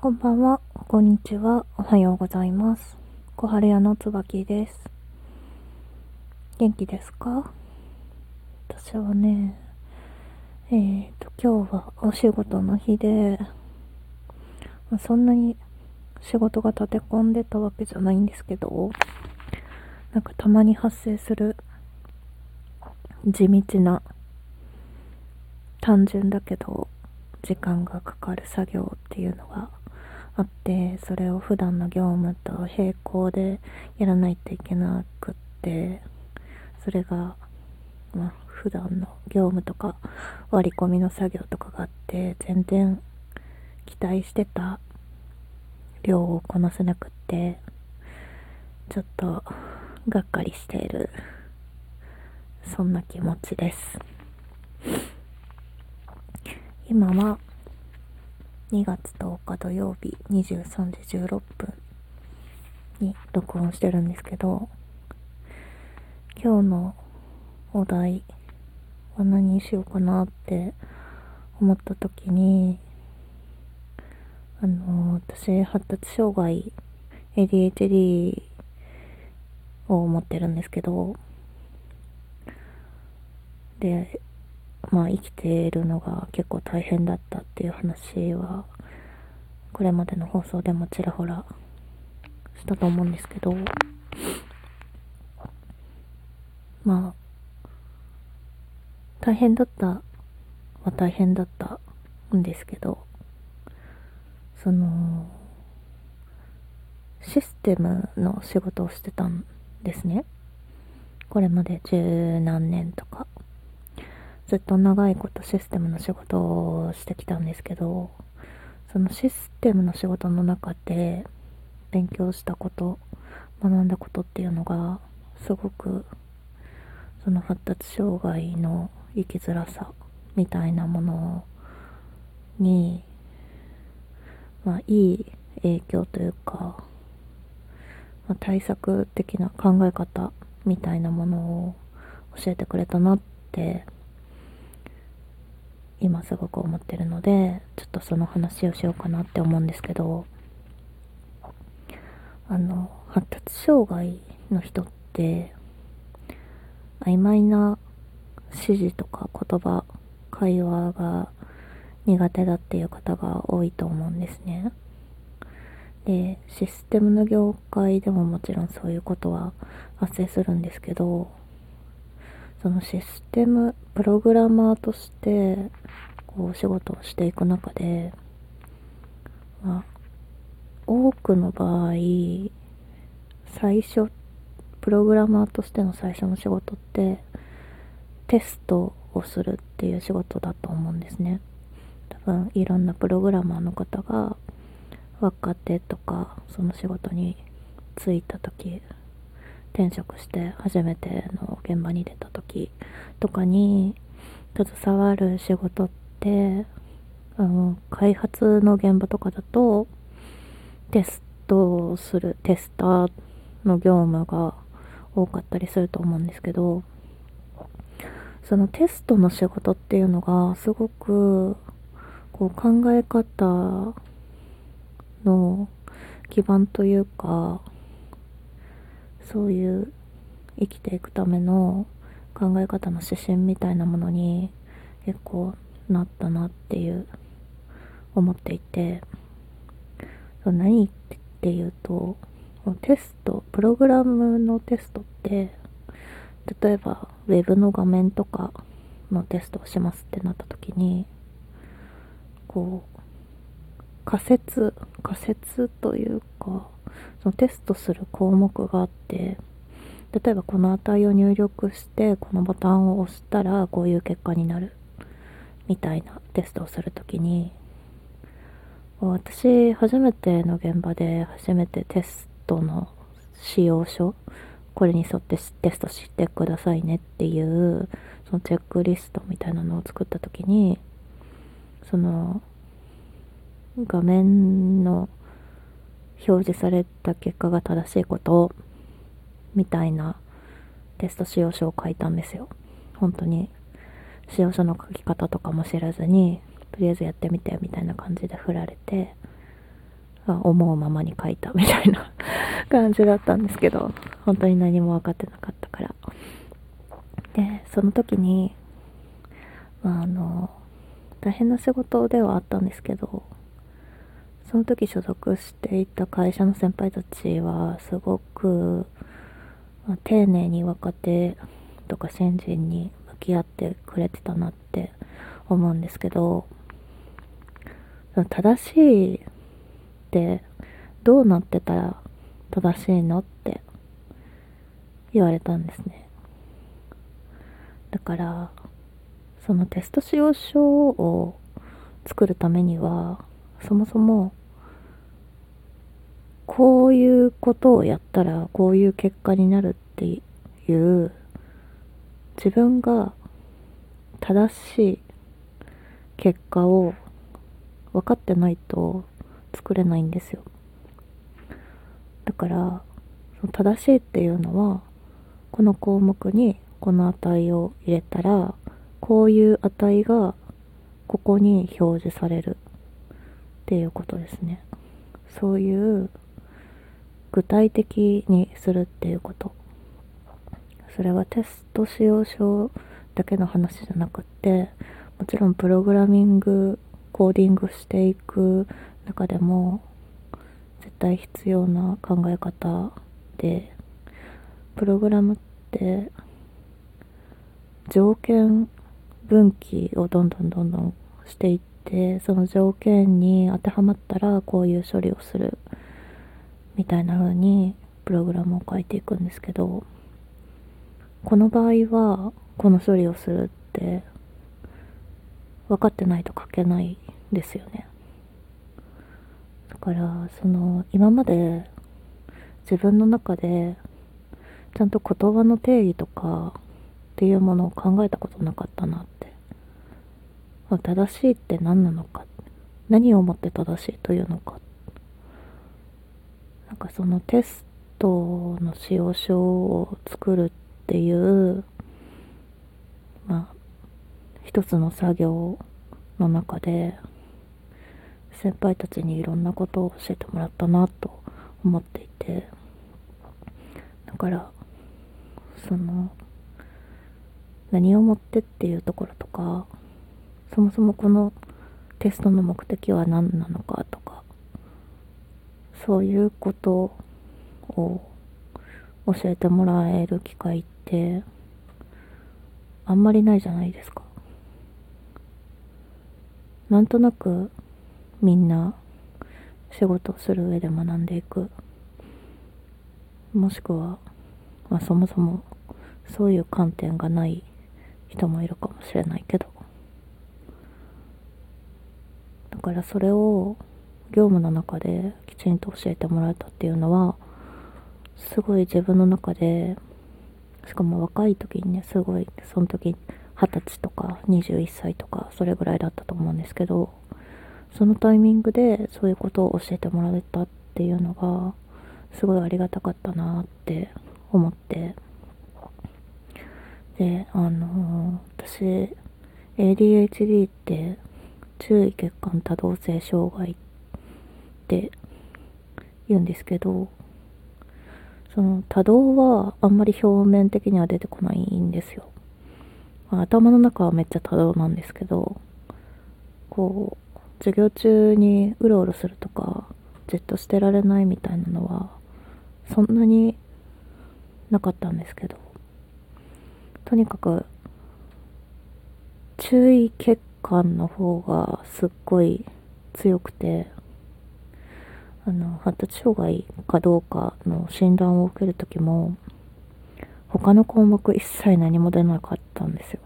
こんばんは、こんにちは、おはようございます。小春屋の椿です。元気ですか？私はね、えーと、今日はお仕事の日で、まあそんなに仕事が立て込んでたわけじゃないんですけど、なんかたまに発生する地道な単純だけど時間がかかる作業っていうのがあってそれを普段の業務と並行でやらないといけなくってそれがまあ普段の業務とか割り込みの作業とかがあって全然期待してた量をこなせなくってちょっとがっかりしている。そんな気持ちです。今は2月10日土曜日23時16分に録音してるんですけど今日のお題は何にしようかなって思った時にあの私発達障害 ADHD を持ってるんですけどでまあ生きているのが結構大変だったっていう話はこれまでの放送でもちらほらしたと思うんですけどまあ大変だったは大変だったんですけどそのシステムの仕事をしてたんですね。これまで十何年とか。ずっと長いことシステムの仕事をしてきたんですけどそのシステムの仕事の中で勉強したこと学んだことっていうのがすごくその発達障害の生きづらさみたいなものにまあいい影響というか、まあ、対策的な考え方みたいなものを教えてくれたなって今すごく思ってるのでちょっとその話をしようかなって思うんですけどあの発達障害の人って曖昧な指示とか言葉会話が苦手だっていう方が多いと思うんですね。でシステムの業界でももちろんそういうことは発生するんですけどそのシステムプログラマーとしてこう仕事をしていく中で、まあ、多くの場合最初プログラマーとしての最初の仕事ってテストをするっていう仕事だと思うんですね。多分いろんなプログラマーの方が若手とかその仕事に就いた時転職して初めての現場に出た時とかに携わる仕事ってあの開発の現場とかだとテストをするテスターの業務が多かったりすると思うんですけどそのテストの仕事っていうのがすごくこう考え方の基盤というかそういう生きていくための考え方の指針みたいなものに結構なったなっていう思っていて何っていうとテストプログラムのテストって例えばウェブの画面とかのテストをしますってなった時にこう仮説仮説というかそのテストする項目があって例えばこの値を入力してこのボタンを押したらこういう結果になるみたいなテストをするときに私初めての現場で初めてテストの使用書これに沿ってテストしてくださいねっていうそのチェックリストみたいなのを作った時にその画面の表示された結果が正しいことをみたいなテスト使用書を書いたんですよ本当に使用書の書き方とかも知らずにとりあえずやってみてみたいな感じで振られて思うままに書いたみたいな 感じだったんですけど、本当に何も分かってなかったから。で、その時に、まああの、大変な仕事ではあったんですけど、その時所属していた会社の先輩たちはすごく、まあ、丁寧に若手とか新人に向き合ってくれてたなって思うんですけど正しいってどうなってたら正しいのって言われたんですね。だからそのテスト使用書を作るためにはそもそもこういうことをやったらこういう結果になるっていう自分が正しい結果を分かってないと作れないんですよ。だから正しいっていうのはこの項目にこの値を入れたらこういう値がここに表示されるっていうことですね。そういう具体的にするっていうこと。それはテスト使用書だけの話じゃなくってもちろんプログラミングコーディングしていく中でも絶対必要な考え方でプログラムって条件分岐をどんどんどんどんしていってその条件に当てはまったらこういう処理をする。みたいな風にプログラムを書いていくんですけどこの場合はこの処理をするって分かってないと書けないですよね。だからその今まで自分の中でちゃんと言葉の定義とかっていうものを考えたことなかったなって。正しいって何なのか何をもって正しいというのかなんかそのテストの使用書を作るっていうまあ一つの作業の中で先輩たちにいろんなことを教えてもらったなと思っていてだからその何をもってっていうところとかそもそもこのテストの目的は何なのかとそういうことを教えてもらえる機会ってあんまりないじゃないですか。なんとなくみんな仕事をする上で学んでいく。もしくは、まあ、そもそもそういう観点がない人もいるかもしれないけど。だからそれを業務の中できちんと教えてもらえたっていうのはすごい自分の中でしかも若い時にねすごいその時二十歳とか21歳とかそれぐらいだったと思うんですけどそのタイミングでそういうことを教えてもらえたっていうのがすごいありがたかったなって思って。であのー、私 ADHD って注意欠陥多動性障害ってって言うんですけどその多動はあんまり表面的には出てこないんですよ、まあ、頭の中はめっちゃ多動なんですけどこう授業中にうろうろするとかじっとしてられないみたいなのはそんなになかったんですけどとにかく注意欠陥の方がすっごい強くてあの発達障害かどうかの診断を受ける時も他の項目一切何も出なかったんですよ。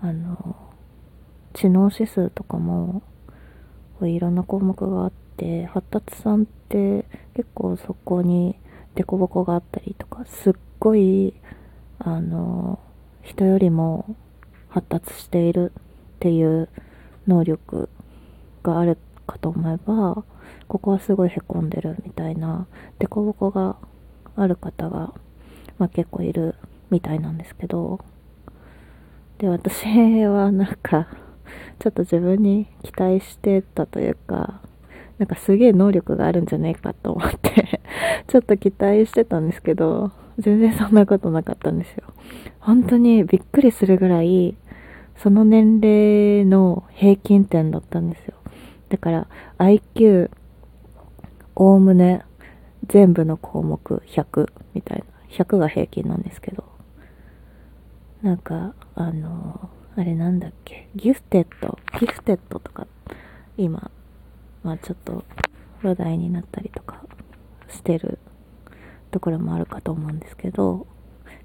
あの知能指数とかもいろんな項目があって発達さんって結構そこに凸凹があったりとかすっごいあの人よりも発達しているっていう能力があるかと思えばここはすごいへこんでるみたいな凸凹がある方が、まあ、結構いるみたいなんですけどで私はなんかちょっと自分に期待してたというかなんかすげえ能力があるんじゃねえかと思ってちょっと期待してたんですけど、全然そんなことなかったんですよ。本当にびっくりするぐらい、その年齢の平均点だったんですよ。だから IQ、おおむね全部の項目100みたいな。100が平均なんですけど。なんか、あの、あれなんだっけ、ギフテッド、ギフテッドとか、今、まあちょっと話題になったりとかしてるところもあるかと思うんですけど、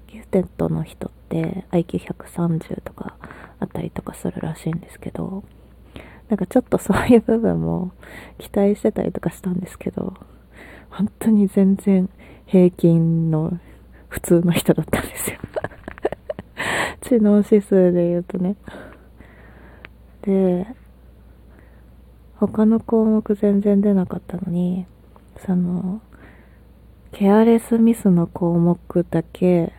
ギフテッドの人って IQ130 とかあったりとかするらしいんですけど、なんかちょっとそういう部分も期待してたりとかしたんですけど、本当に全然平均の普通の人だったんですよ 知能指数で言うとね。で、他の項目全然出なかったのに、その、ケアレスミスの項目だけ、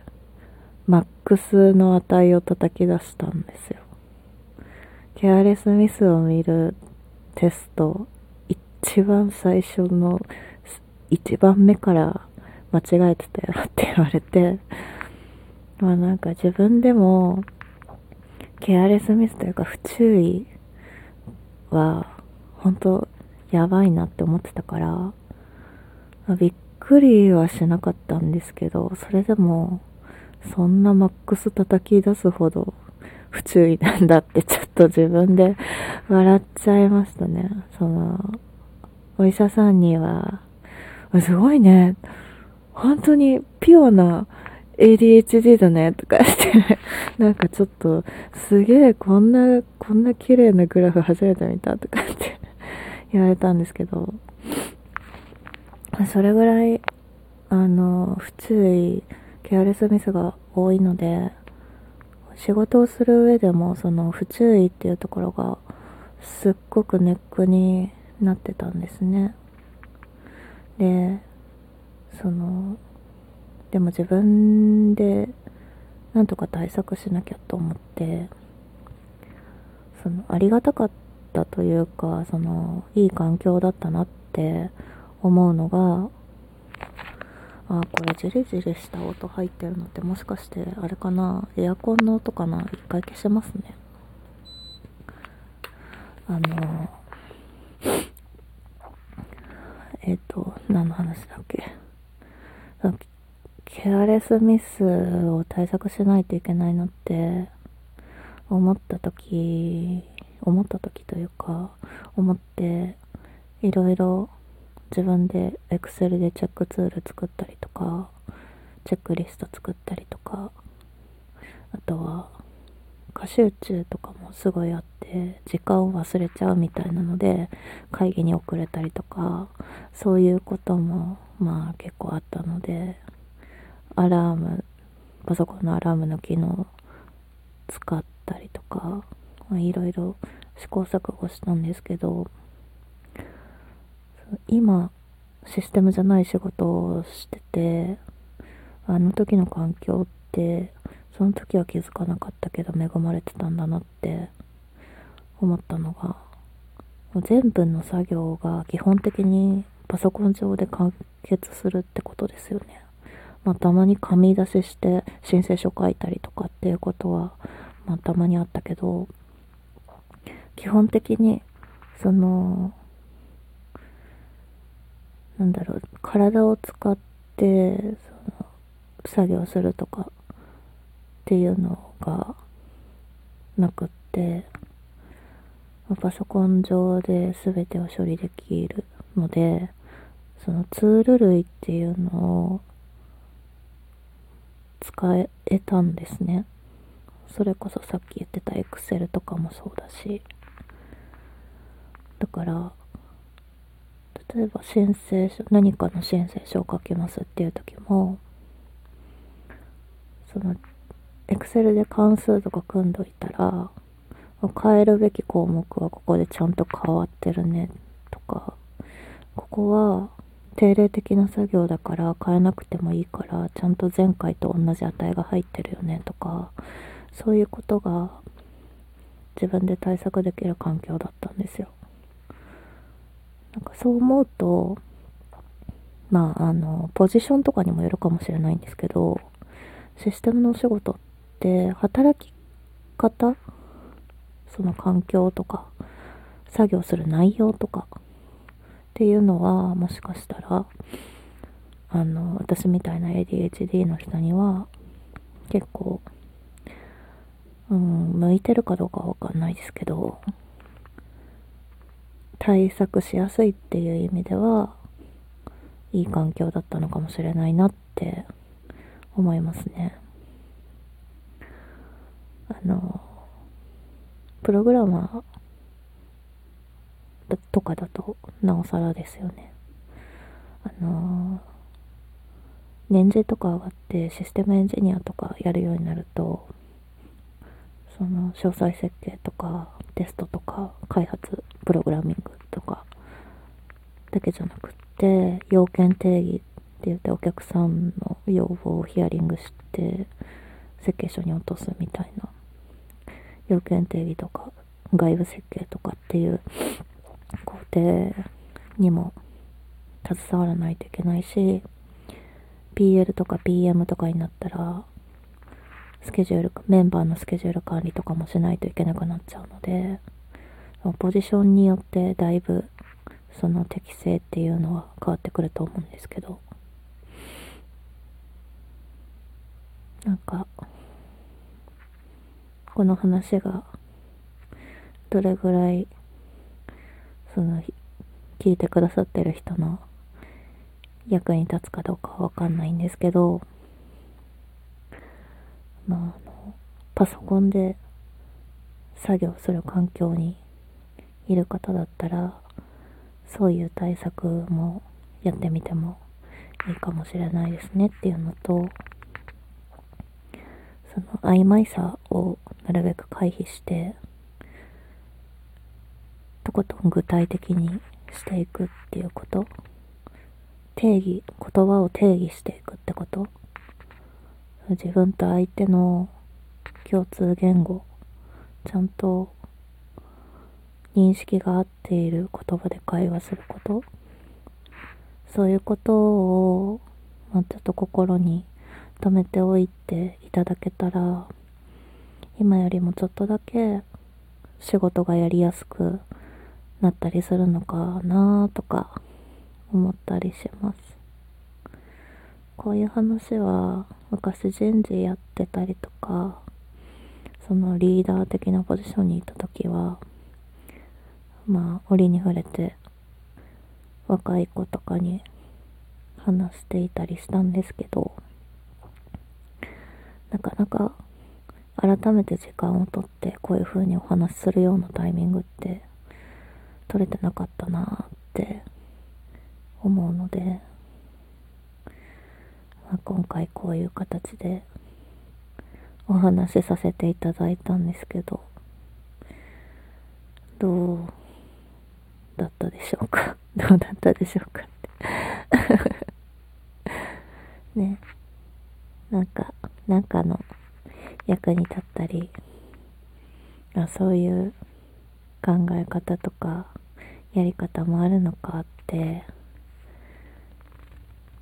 マックスの値を叩き出したんですよ。ケアレスミスを見るテスト、一番最初の一番目から間違えてたよって言われて、まあなんか自分でも、ケアレスミスというか不注意は、本当やばいなって思ってたから、ま、びっくりはしなかったんですけど、それでも、そんなマックス叩き出すほど不注意なんだってちょっと自分で 笑っちゃいましたね。その、お医者さんには、すごいね。本当にピュアな ADHD だねとか言って。なんかちょっと、すげえこんな、こんな綺麗なグラフ初めて見た。とかって。言われたんですけど、それぐらい、あの、不注意、ケアレスミスが多いので、仕事をする上でもその不注意っていうところがすっごくネックになってたんですね。で、その、でも自分でなんとか対策しなきゃと思って、その、ありがたかったというか、その、いい環境だったなって思うのが、あ、これジリジリした音入ってるのってもしかしてあれかな？エアコンの音かな？一回消しますね。あの、えっ、ー、と、何の話だっけ？ケアレスミスを対策しないといけないなって思った時、思った時というか、思って、いろいろ自分で Excel でチェックツール作ったりとか、チェックリスト作ったりとか、あとは、過集中とかもすごいあって、時間を忘れちゃうみたいなので、会議に遅れたりとか、そういうことも、まあ結構あったので、アラーム、パソコンのアラームの機能使ったりとか、まあ、いろいろ試行錯誤したんですけど、今、システムじゃない仕事をしてて、あの時の環境って、その時は気づかなかったけど恵まれてたんだなって思ったのが、全部の作業が基本的にパソコン上で完結するってことですよね。まあ、たまに紙出しして申請書書いたりとかっていうことは、まあ、たまにあったけど、基本的に、その、なんだろう、体を使って、その、作業するとかっていうのがなくって、パソコン上で全てを処理できるので、そのツール類っていうのを使えたんですね。それこそさっき言ってた Excel とかもそうだし。だから、例えば申請書、何かの申請書を書きますっていう時も、その、Excel で関数とか組んどいたら、変えるべき項目はここでちゃんと変わってるねとか、ここは定例的な作業だから変えなくてもいいからちゃんと前回と同じ値が入ってるよねとかそういうことが自分で対策できる環境だったんですよ。なんかそう思うと、まあ、あの、ポジションとかにもよるかもしれないんですけど、システムのお仕事って働き方その環境とか、作業する内容とかっていうのは、もしかしたら、あの、私みたいな ADHD の人には、結構、うん、向いてるかどうかわかんないですけど、対策しやすいっていう意味では、いい環境だったのかもしれないなって思いますね。あの、プログラマーとかだとなおさらですよね。あの、年次とか上がってシステムエンジニアとかやるようになると、その詳細設計とかテストとか開発プログラミングとかだけじゃなくって要件定義って言ってお客さんの要望をヒアリングして設計書に落とすみたいな要件定義とか外部設計とかっていう工程にも携わらないといけないし PL とか PM とかになったらスケジュール、メンバーのスケジュール管理とかもしないといけなくなっちゃうので、ポジションによってだいぶその適性っていうのは変わってくると思うんですけど、なんか、この話がどれぐらいその聞いてくださってる人の役に立つかどうかわかんないんですけど、まあ、あの、パソコンで作業する環境にいる方だったら、そういう対策もやってみてもいいかもしれないですねっていうのと、その曖昧さをなるべく回避して、とことん具体的にしていくっていうこと。定義、言葉を定義していくってこと自分と相手の共通言語、ちゃんと認識が合っている言葉で会話すること、そういうことを、まあ、ちょっと心に留めておいていただけたら、今よりもちょっとだけ仕事がやりやすくなったりするのかなとか思ったりします。こういう話は昔人事やってたりとか、そのリーダー的なポジションにいた時は、まあ、折に触れて、若い子とかに話していたりしたんですけど、なかなか改めて時間をとってこういう風にお話しするようなタイミングって取れてなかったなって思うので、まあ、今回こういう形でお話しさせていただいたんですけど、どうだったでしょうか？どうだったでしょうか？っ てね。なんか、なんかの役に立ったり、あそういう考え方とかやり方もあるのかって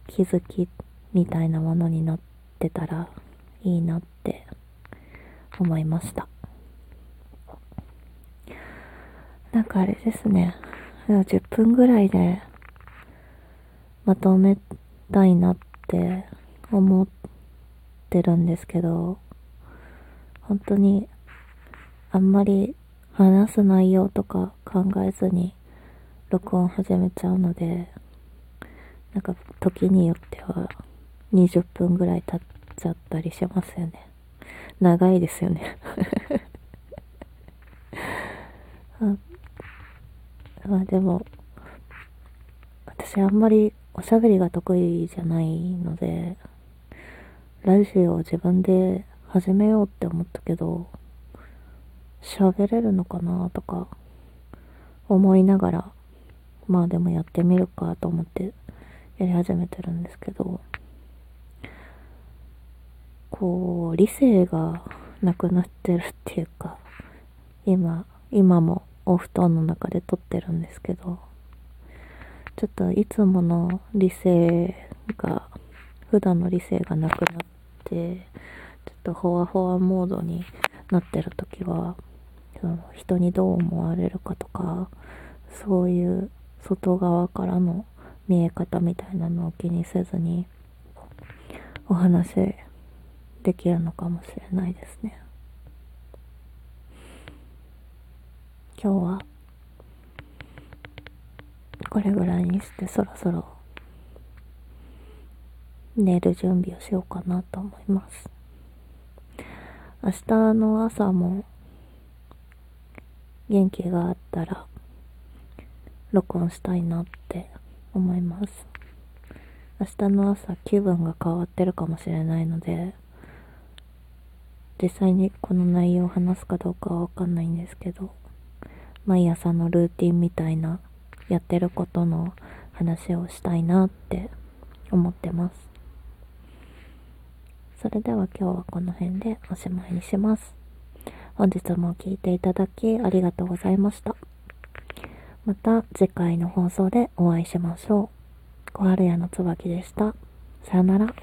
気づきみたいなものになってたらいいなって思いました。なんかあれですね。10分ぐらいでまとめたいなって思ってるんですけど、本当にあんまり話す内容とか考えずに録音始めちゃうので、なんか時によっては20分ぐらい経っちゃったりしますよね。長いですよね あ。まあでも、私あんまりおしゃべりが得意じゃないので、ラジオを自分で始めようって思ったけど、喋れるのかなとか思いながらまあでもやってみるかと思ってやり始めてるんですけど、こう、理性がなくなってるっていうか、今、今もお布団の中で撮ってるんですけど、ちょっといつもの理性が、普段の理性がなくなって、ちょっとほわほわモードになってる時は、その人にどう思われるかとか、そういう外側からの見え方みたいなのを気にせずに、お話できるのかもしれないですね。今日はこれぐらいにしてそろそろ寝る準備をしようかなと思います。明日の朝も元気があったら録音したいなって思います。明日の朝気分が変わってるかもしれないので実際にこの内容を話すかどうかはわかんないんですけど毎朝のルーティンみたいなやってることの話をしたいなって思ってます。それでは今日はこの辺でおしまいにします。本日も聴いていただきありがとうございました。また次回の放送でお会いしましょう。小春屋の椿でした。さよなら。